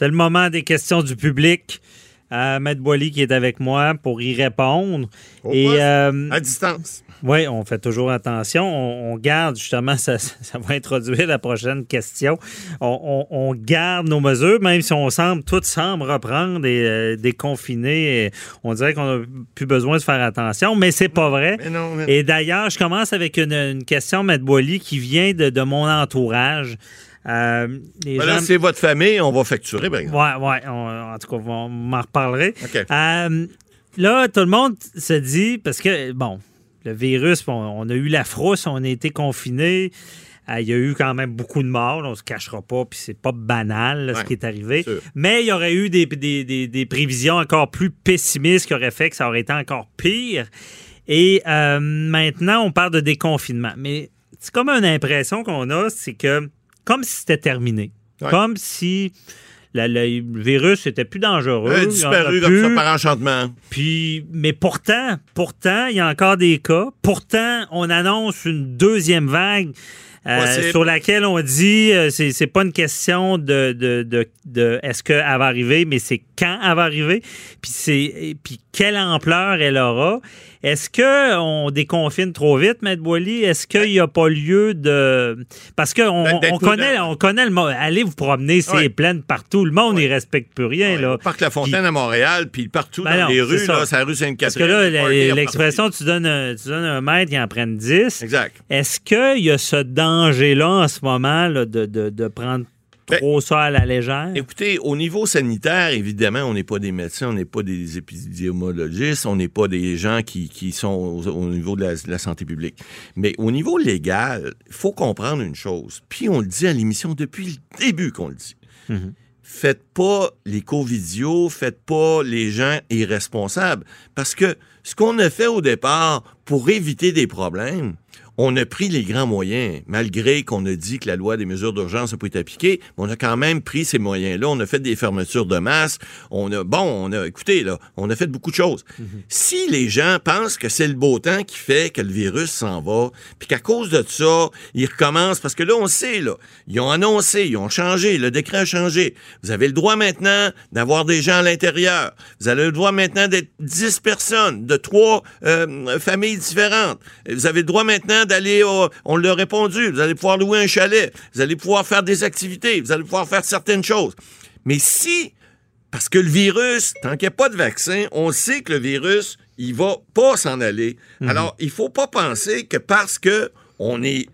C'est le moment des questions du public. Euh, Maître Boily qui est avec moi pour y répondre. Au Et poste, euh, à distance. oui, on fait toujours attention. On, on garde justement, ça, ça va introduire la prochaine question. On, on- on garde nos mesures, même si on semble, tout semble reprendre et euh, déconfiner. Et on dirait qu'on n'a plus besoin de faire attention, mais c'est pas vrai. Mais non, mais- Et d'ailleurs, je commence avec une, une question, Maître Boily, qui vient de, de mon entourage. Euh, les Ben là, gens- c'est votre famille, on va facturer, par exemple. Ouais, ouais. on- en tout cas, on m'en reparlerait. Euh, là, tout le monde se dit, parce que, bon, le virus, bon, on a eu la frousse, on a été confinés. Euh, Il y a eu quand même beaucoup de morts, là, on se cachera pas, puis c'est pas banal là, ce qui est arrivé. sûr. Mais il y aurait eu des, des- des- des prévisions encore plus pessimistes qui auraient fait que ça aurait été encore pire. Et euh, maintenant, on parle de déconfinement. Mais c'est comme une impression qu'on a, c'est que comme si c'était terminé. Ouais. Comme si la- le virus était plus dangereux. Euh, disparu comme ça par enchantement. Puis, mais pourtant, pourtant, il y a encore des cas. Pourtant, on annonce une deuxième vague. euh, sur laquelle on dit euh, c'est c'est pas une question de, de, de, de est-ce qu'elle va arriver, mais c'est quand elle va arriver, puis c'est et puis quelle ampleur elle aura. Est-ce que on déconfine trop vite, Maître Boily? Est-ce qu'il n'y a pas lieu de parce qu'on Ben, on connaît prudent. on connaît le monde. Allez vous promener, c'est Ouais. plein partout. Le monde, il respecte plus rien Ouais, là. Parc La Fontaine à Montréal, puis partout Ben dans non, les rues, ça. là, c'est la rue Parce Sainte-Catherine. que là, l'expression, tu donnes, un, tu donnes un mètre, en prennent 10. Exact. Est-ce qu'il y a ce danger-là en ce moment là, de, de- de prendre Ben, trop ça à la légère? Écoutez, au niveau sanitaire, évidemment, on n'est pas des médecins, on n'est pas des épidémiologistes, on n'est pas des gens qui, qui sont au, au niveau de la, de la santé publique. Mais au niveau légal, il faut comprendre une chose. Puis on le dit à l'émission depuis le début qu'on le dit. Mhm. Faites pas les covidios, faites pas les gens irresponsables. Parce que ce qu'on a fait au départ pour éviter des problèmes, on a pris les grands moyens, malgré qu'on a dit que la loi des mesures d'urgence n'a pas été appliquée, mais on a quand même pris ces moyens-là. On a fait des fermetures de masse. On a, bon, on a, écoutez, là, on a fait beaucoup de choses. Si les gens pensent que c'est le beau temps qui fait que le virus s'en va, puis qu'à cause de ça, ils recommencent, parce que là, on sait, là, ils ont annoncé, ils ont changé, le décret a changé. Vous avez le droit maintenant d'avoir des gens à l'intérieur. Vous avez le droit maintenant d'être 10 personnes, de trois euh, familles différentes. Vous avez le droit maintenant d'aller, au- on l'a répondu, vous allez pouvoir louer un chalet, vous allez pouvoir faire des activités, vous allez pouvoir faire certaines choses. Mais si parce que le virus, tant qu'il n'y a pas de vaccin, on sait que le virus, il va pas s'en aller. Alors, il faut pas penser que parce que on est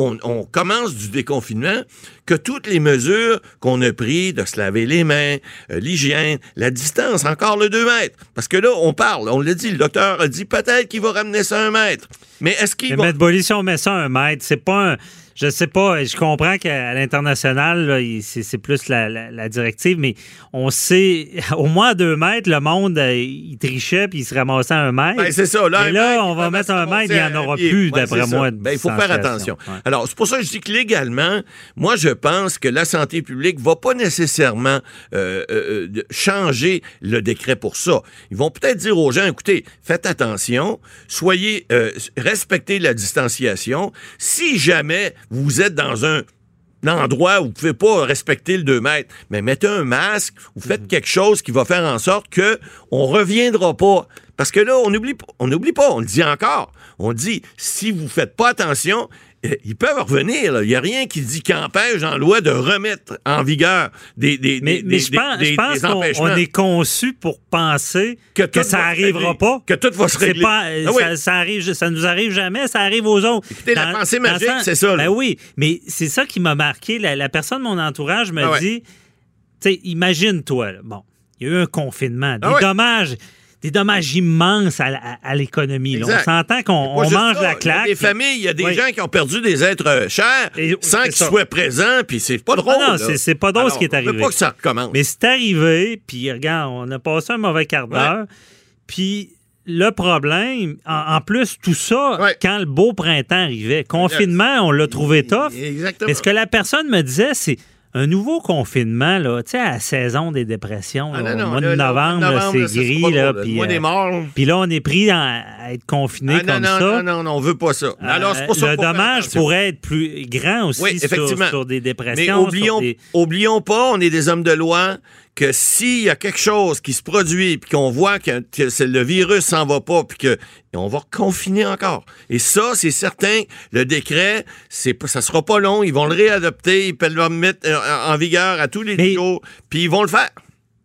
on, on commence du déconfinement, que toutes les mesures qu'on a prises de se laver les mains, euh, l'hygiène, la distance, encore le 2 mètres. Parce que là, on parle, on l'a dit, le docteur a dit peut-être qu'il va ramener ça à un mètre. Mais est-ce qu'il Mais va... Boily, si on met ça à un mètre, c'est pas un. Je sais pas, je comprends qu'à l'international, c'est plus la, la- la directive, mais on sait, au moins à deux mètres, le monde, euh, il trichait puis il se ramassait à un mètre. Ben, c'est ça. Là, Et là, mètre, on va mettre un mètre, il n'y en aura pied. plus, Ouais, d'après moi. Ben, il faut faire attention. Ouais. Alors, c'est pour ça que je dis que légalement, moi, je pense que la santé publique va pas nécessairement euh, euh, euh, changer le décret pour ça. Ils vont peut-être dire aux gens, écoutez, faites attention, soyez, euh, respectez la distanciation. Si jamais vous êtes dans un endroit où vous pouvez pas respecter le 2 mètres, mais mettez un masque ou faites quelque chose qui va faire en sorte que on reviendra pas. Parce que là, on n'oublie pas, on n'oublie pas, on le dit encore. On dit, si vous faites pas attention, ils peuvent revenir. là. Il n'y a rien qui dit qu'empêche en loi de remettre en vigueur des, des, Mais, des- mais des- je pense, des- je pense des qu'on est conçu pour penser Que ça va se arrivera régler. pas. Que tout va se régler. pas, Ah oui. ça, ça arrive, ça nous arrive jamais, ça arrive aux autres. Écoutez, la pensée magique, c'est ça, là. Ben oui, mais c'est ça qui m'a marqué. La, la personne de mon entourage me Ah ouais. dit, tu sais, imagine-toi, bon, il y a eu un confinement, des Ah ouais. dommages. Des dommages immenses à, l'économie. On s'entend qu'on mange ça, la Il y a claque. des familles, il y a des Oui. gens qui ont perdu des êtres euh, chers Et- sans qu'ils soient présents, puis c'est pas drôle. Ah non, c'est- pas drôle Alors, ce qui est arrivé. pas que ça recommence. Mais c'est arrivé, puis regarde, on a passé un mauvais quart d'heure. Puis le problème, en, en plus, tout ça, Ouais. quand le beau printemps arrivait, confinement, on l'a trouvé tough. Exactement. Mais ce que la personne me disait, c'est un nouveau confinement, là, tu sais, à la saison des dépressions, Ah, là, non, au mois là, de novembre, c'est gris, là, puis Le euh, puis là, on est pris à, à être confiné Ah, comme non, ça. non, non, non, on veut pas ça. Alors, Euh, le faut faire dommage pourrait être plus grand aussi Oui, effectivement. sur des Mais dépressions. oublions, sur des- oublions pas, on est des hommes de loi, que s'il y a quelque chose qui se produit, puis qu'on voit que, le virus s'en va pas, puis que on va confiner encore. Et ça, c'est certain, le décret, c'est ça sera pas long, ils vont le réadopter, ils peuvent le mettre euh, en vigueur à tous les Mais- jours, puis ils vont le faire.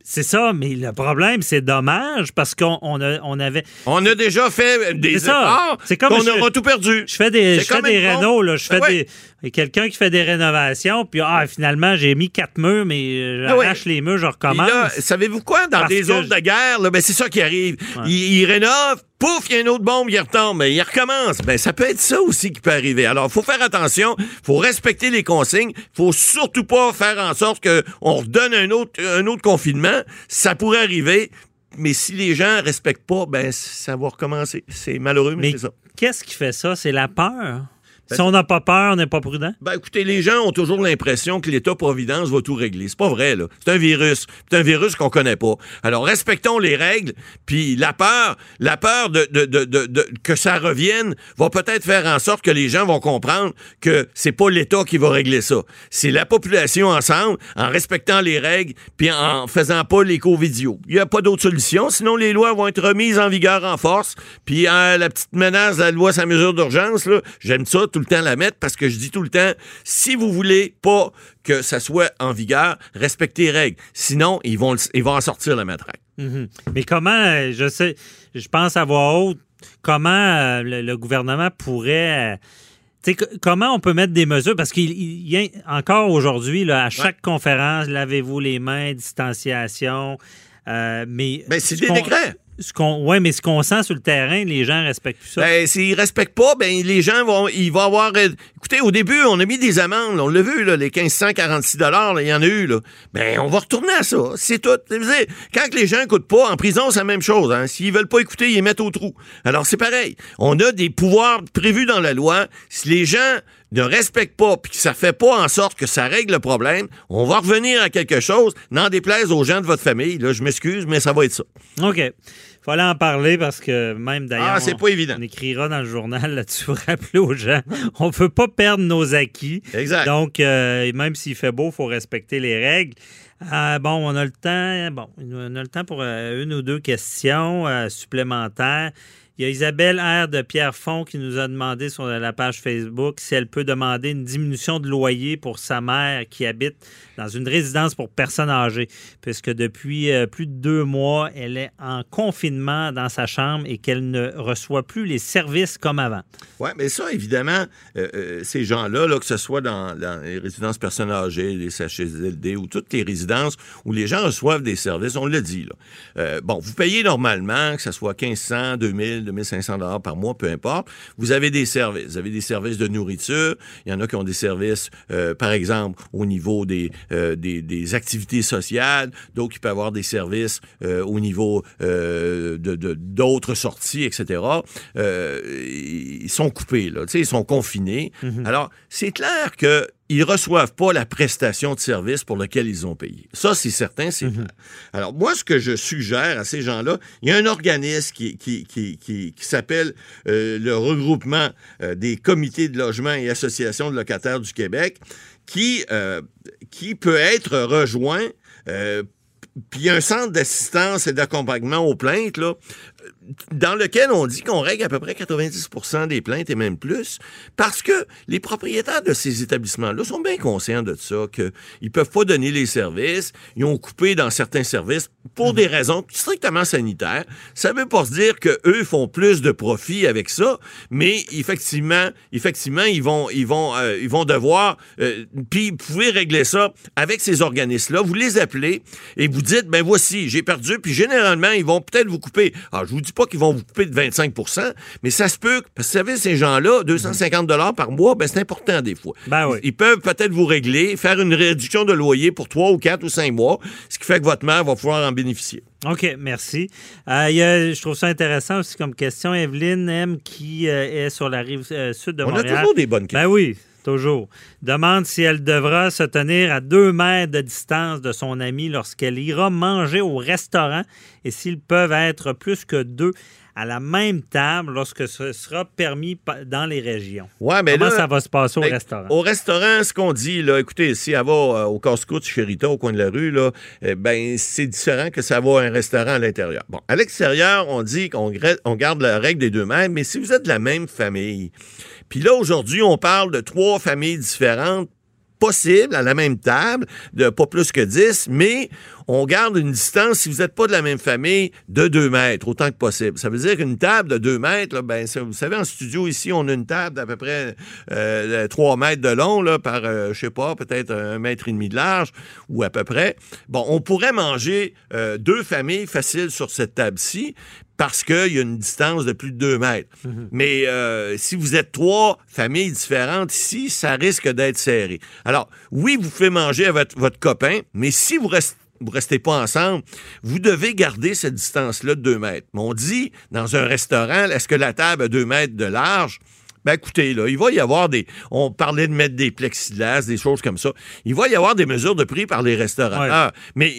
C'est ça, mais le problème, c'est dommage parce qu'on on on avait. On a déjà fait des efforts, C'est comme qu'on je- aura tout perdu. Je fais des, je fais des rénaux, là. Je fais Ah ouais. des. Quelqu'un qui fait des rénovations, puis ah, finalement, j'ai mis quatre murs, mais euh, Ah ouais. j'arrache les murs, je recommence. savez-vous quoi? Dans Parce des zones de guerre, ben, c'est ça qui arrive. Ils, ils rénovent, pouf, il y a une autre bombe, il retombe, mais il recommence. Ben, ça peut être ça aussi qui peut arriver. Alors, il faut faire attention, il faut respecter les consignes, il faut surtout pas faire en sorte qu'on redonne un autre, un autre confinement. Ça pourrait arriver, mais si les gens respectent pas, ben, ça va recommencer. C'est malheureux, mais, mais c'est ça. qu'est-ce qui fait ça? C'est la peur? Ben, si on n'a pas peur, on n'est pas prudent. Ben, écoutez, les gens ont toujours l'impression que l'État-providence va tout régler. C'est pas vrai, là. C'est un virus. C'est un virus qu'on connaît pas. Alors, respectons les règles, puis la peur, la peur de, de- de- de- que ça revienne va peut-être faire en sorte que les gens vont comprendre que c'est pas l'État qui va régler ça. C'est la population ensemble, en respectant les règles, puis en faisant pas l'éco-vidéo. Il y a pas d'autre solution, sinon les lois vont être remises en vigueur en force, puis euh, la petite menace de la loi sans mesure d'urgence, là, j'aime ça tout le temps la mettre parce que je dis tout le temps, si vous voulez pas que ça soit en vigueur, respectez les règles. Sinon, ils vont, le- ils vont en sortir la matraque. Mhm. Mais comment, euh, je sais, je pense à voix haute, comment euh, le, le gouvernement pourrait. euh, tu sais, co- comment on peut mettre des mesures? Parce qu'il il y a encore aujourd'hui, là, à chaque conférence, lavez-vous les mains, distanciation. euh, mais Ben, c'est ce des décrets. Ce mais ce qu'on sent sur le terrain, les gens respectent ça. Ben, s'ils respectent pas, ben, les gens vont, ils vont avoir, euh, écoutez, au début, on a mis des amendes, on l'a vu, là, les 1546 dollars, il y en a eu, là. Ben, on va retourner à ça. C'est tout. Quand les gens écoutent pas, en prison, c'est la même chose, hein. S'ils veulent pas écouter, ils les mettent au trou. Alors, c'est pareil. On a des pouvoirs prévus dans la loi. Si les gens ne respectent pas, puis que ça fait pas en sorte que ça règle le problème, on va revenir à quelque chose, n'en déplaise aux gens de votre famille. Là, je m'excuse, mais ça va être ça. OK. Fallait en parler parce que même d'ailleurs. Ah, c'est on- pas évident. On écrira dans le journal là-dessus pour rappeler aux gens. On ne veut pas perdre nos acquis. Exact. Donc, euh, même s'il fait beau, il faut respecter les règles. Euh, bon, on a le temps. Bon, on a le temps pour euh, une ou deux questions euh, supplémentaires. Il y a Isabelle R. de Pierrefonds qui nous a demandé sur la page Facebook si elle peut demander une diminution de loyer pour sa mère qui habite dans une résidence pour personnes âgées, puisque depuis euh, plus de deux mois, elle est en confinement dans sa chambre et qu'elle ne reçoit plus les services comme avant. Oui, mais ça, évidemment, euh, euh, ces gens-là, là, que ce soit dans, les résidences personnes âgées, les CHSLD ou toutes les résidences où les gens reçoivent des services, on l'a dit. Bon, vous payez normalement, que ce soit 1500, 2000, 2500 dollars par mois, peu importe. Vous avez des services. Vous avez des services de nourriture. Il y en a qui ont des services, euh, par exemple, au niveau des, euh, des, des activités sociales. D'autres qui peuvent avoir des services euh, au niveau de de- d'autres sorties, etc. Ils sont coupés, là. Tu sais, ils sont confinés. Alors, c'est clair que ils reçoivent pas la prestation de service pour laquelle ils ont payé. Ça, c'est certain, c'est clair. Alors, moi, ce que je suggère à ces gens-là, il y a un organisme qui, qui, qui, qui, qui s'appelle euh, le regroupement euh, des comités de logement et associations de locataires du Québec, qui, euh, qui peut être rejoint puis il y a un centre d'assistance et d'accompagnement aux plaintes, là, dans lequel on dit qu'on règle à peu près 90% des plaintes et même plus, parce que les propriétaires de ces établissements-là sont bien conscients de ça, qu'ils peuvent pas donner les services, ils ont coupé dans certains services pour des raisons strictement sanitaires. Ça veut pas se dire que eux font plus de profit avec ça, mais effectivement, effectivement, ils vont, ils vont, euh, ils vont devoir. euh, puis vous pouvez régler ça avec ces organismes-là. Vous les appelez et vous dites, ben voici, j'ai perdu. Puis généralement, ils vont peut-être vous couper. Alors, je vous dis pas qu'ils vont vous couper de 25% mais ça se peut. Parce que vous savez, ces gens-là, 250 dollars par mois, ben c'est important des fois. Ben oui. Ils peuvent peut-être vous régler, faire une réduction de loyer pour 3 ou 4 ou 5 mois, ce qui fait que votre mère va pouvoir en bénéficier. OK, merci. Euh, il y a- je trouve ça intéressant aussi comme question. Evelyne M, qui euh, est sur la rive euh, sud de On a Montréal. toujours des bonnes Ben questions. oui, toujours. Demande si elle devra se tenir à deux mètres de distance de son ami lorsqu'elle ira manger au restaurant et s'ils peuvent être plus que deux à la même table lorsque ce sera permis dans les régions. Ouais, mais Comment là, ça va se passer au restaurant? Au restaurant, ce qu'on dit, là, écoutez, si elle va euh, au casse-croûte chez Rita, au coin de la rue, là, euh, ben, c'est différent que ça va à un restaurant à l'intérieur. Bon, à l'extérieur, on dit qu'on on garde la règle des deux mètres, mais si vous êtes de la même famille, puis là, aujourd'hui, on parle de trois familles différentes possibles à la même table, de pas plus que 10, mais on garde une distance, si vous n'êtes pas de la même famille, de 2 mètres, autant que possible. Ça veut dire qu'une table de 2 mètres, là, ben, vous savez, en studio ici, on a une table d'à peu près euh, 3 mètres de long, là, par, euh, je sais pas, peut-être un mètre et demi de large, ou à peu près. Bon, on pourrait manger euh, deux familles faciles sur cette table-ci, parce qu'il y a une distance de plus de 2 mètres. Mais euh, si vous êtes trois familles différentes ici, ça risque d'être serré. Alors, oui, vous pouvez manger votre, votre copain, mais si vous restez vous restez pas ensemble, vous devez garder cette distance-là de 2 mètres. Mais on dit, dans un restaurant, est-ce que la table a 2 mètres de large? Ben écoutez, là, il va y avoir des. On parlait de mettre des plexiglas, des choses comme ça. Il va y avoir des mesures de prix par les restaurateurs. Mais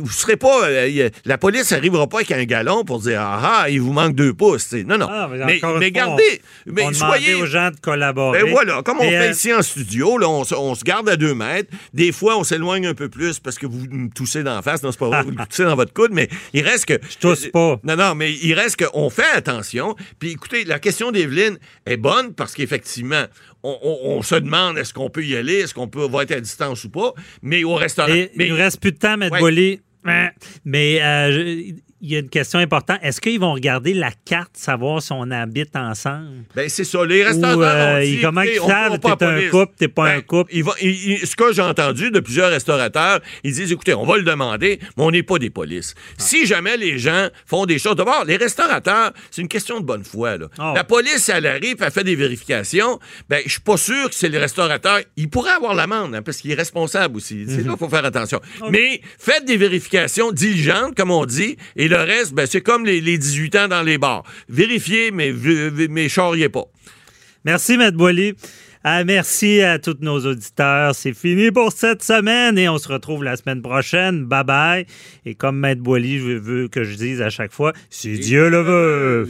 vous serez pas. euh, la police n'arrivera pas avec un galon pour dire Ah ah, il vous manque deux pouces. Non, non. Ah, mais mais mais gardez. mais on soyez. demandait aux gens de collaborer. Ben voilà, comme on Et, fait euh, ici en studio, là, on, se- on se garde à deux mètres. Des fois, on s'éloigne un peu plus parce que vous me toussez d'en face. Non, c'est pas vrai, vous me toussez dans votre coude, mais il reste que. Je tousse pas. Non, non, mais il reste qu'on fait attention. Puis écoutez, la question d'Evelyne est bonne parce qu'effectivement, on, on- on se demande est-ce qu'on peut y aller, est-ce qu'on peut va être à distance ou pas. Mais au restaurant. Et mais, il nous reste plus de temps, M. Ouais. Boily. Hein? Mais euh, il y a une question importante. Est-ce qu'ils vont regarder la carte, savoir si on habite ensemble? Ben, c'est ça. Les restaurateurs. Ou, euh, ont dit, ils- comment ils savent? t'es un couple, t'es pas un Ben, couple? ils ils- ils- ce que j'ai entendu de plusieurs restaurateurs, ils disent écoutez, on va le demander, mais on n'est pas des polices. Ah. Si jamais les gens font des choses. D'abord, les restaurateurs, c'est une question de bonne foi. là. Ah. La police, elle arrive, elle fait des vérifications. Ben, je suis pas sûr que c'est les restaurateurs. Il pourrait avoir l'amende, hein, parce qu'il est responsable aussi. C'est Mhm. là qu'il faut faire attention. Mais faites des vérifications diligentes, comme on dit, et le reste, ben, c'est comme les, les 18 ans dans les bars. Vérifiez, mais, mais charriez pas. Merci, M. Boily. Ah, merci à tous nos auditeurs. C'est fini pour cette semaine et on se retrouve la semaine prochaine. Bye bye. Et comme Maître Boily, je veux que je dise à chaque fois, si Dieu le veut.